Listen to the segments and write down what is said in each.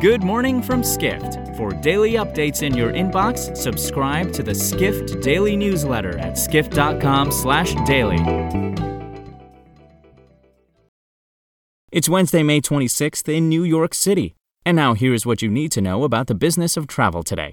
Good morning from Skift. For daily updates in your inbox, subscribe to the Skift Daily newsletter at skift.com/daily. It's Wednesday, May 26th in New York City. And now here's what you need to know about the business of travel today.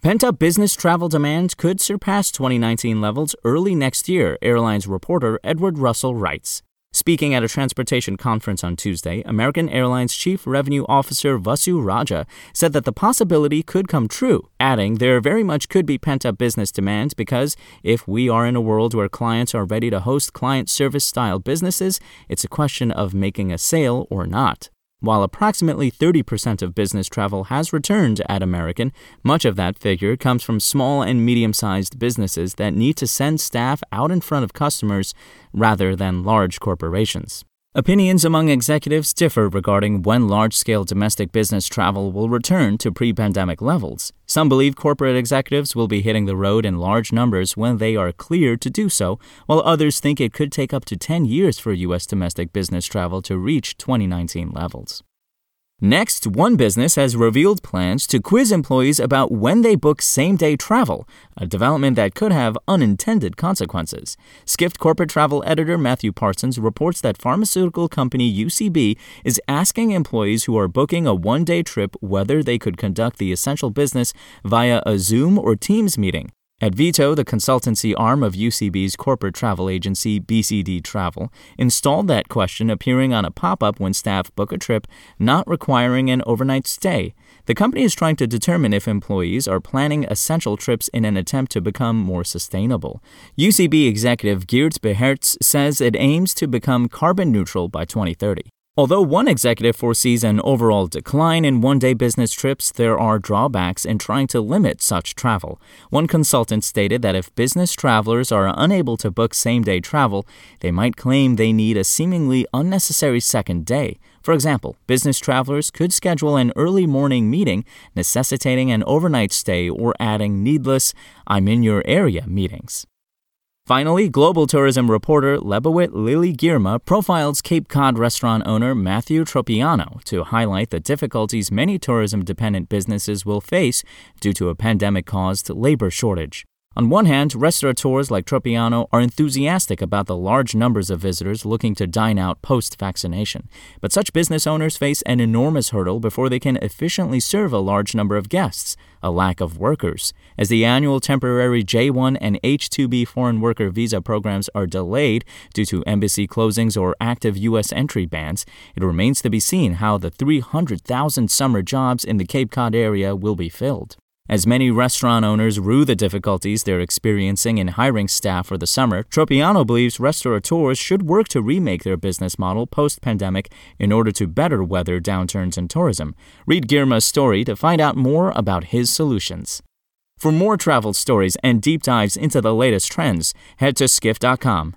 Pent up business travel demand could surpass 2019 levels early next year, airlines reporter Edward Russell writes. Speaking at a transportation conference on Tuesday, American Airlines Chief Revenue Officer Vasu Raja said that the possibility could come true, adding there very much could be pent up business demand because if we are in a world where clients are ready to host client service style businesses, it's a question of making a sale or not. While approximately 30% of business travel has returned at American, much of that figure comes from small and medium sized businesses that need to send staff out in front of customers rather than large corporations. Opinions among executives differ regarding when large scale domestic business travel will return to pre pandemic levels. Some believe corporate executives will be hitting the road in large numbers when they are cleared to do so, while others think it could take up to 10 years for U.S. domestic business travel to reach 2019 levels. Next, one business has revealed plans to quiz employees about when they book same day travel, a development that could have unintended consequences. Skift corporate travel editor Matthew Parsons reports that pharmaceutical company UCB is asking employees who are booking a one day trip whether they could conduct the essential business via a Zoom or Teams meeting. Advito, the consultancy arm of UCB's corporate travel agency, BCD Travel, installed that question appearing on a pop up when staff book a trip, not requiring an overnight stay. The company is trying to determine if employees are planning essential trips in an attempt to become more sustainable. UCB executive Geert Behertz says it aims to become carbon neutral by 2030. Although one executive foresees an overall decline in one day business trips, there are drawbacks in trying to limit such travel. One consultant stated that if business travelers are unable to book same day travel, they might claim they need a seemingly unnecessary second day. For example, business travelers could schedule an early morning meeting, necessitating an overnight stay or adding needless, I'm in your area meetings. Finally, global tourism reporter Lebawit Lily Girma profiles Cape Cod restaurant owner Matthew Tropiano to highlight the difficulties many tourism dependent businesses will face due to a pandemic caused labor shortage. On one hand, restaurateurs like Tropiano are enthusiastic about the large numbers of visitors looking to dine out post vaccination. But such business owners face an enormous hurdle before they can efficiently serve a large number of guests a lack of workers. As the annual temporary J1 and H2B foreign worker visa programs are delayed due to embassy closings or active U.S. entry bans, it remains to be seen how the 300,000 summer jobs in the Cape Cod area will be filled. As many restaurant owners rue the difficulties they're experiencing in hiring staff for the summer, Tropiano believes restaurateurs should work to remake their business model post pandemic in order to better weather downturns in tourism. Read Girma's story to find out more about his solutions. For more travel stories and deep dives into the latest trends, head to skift.com.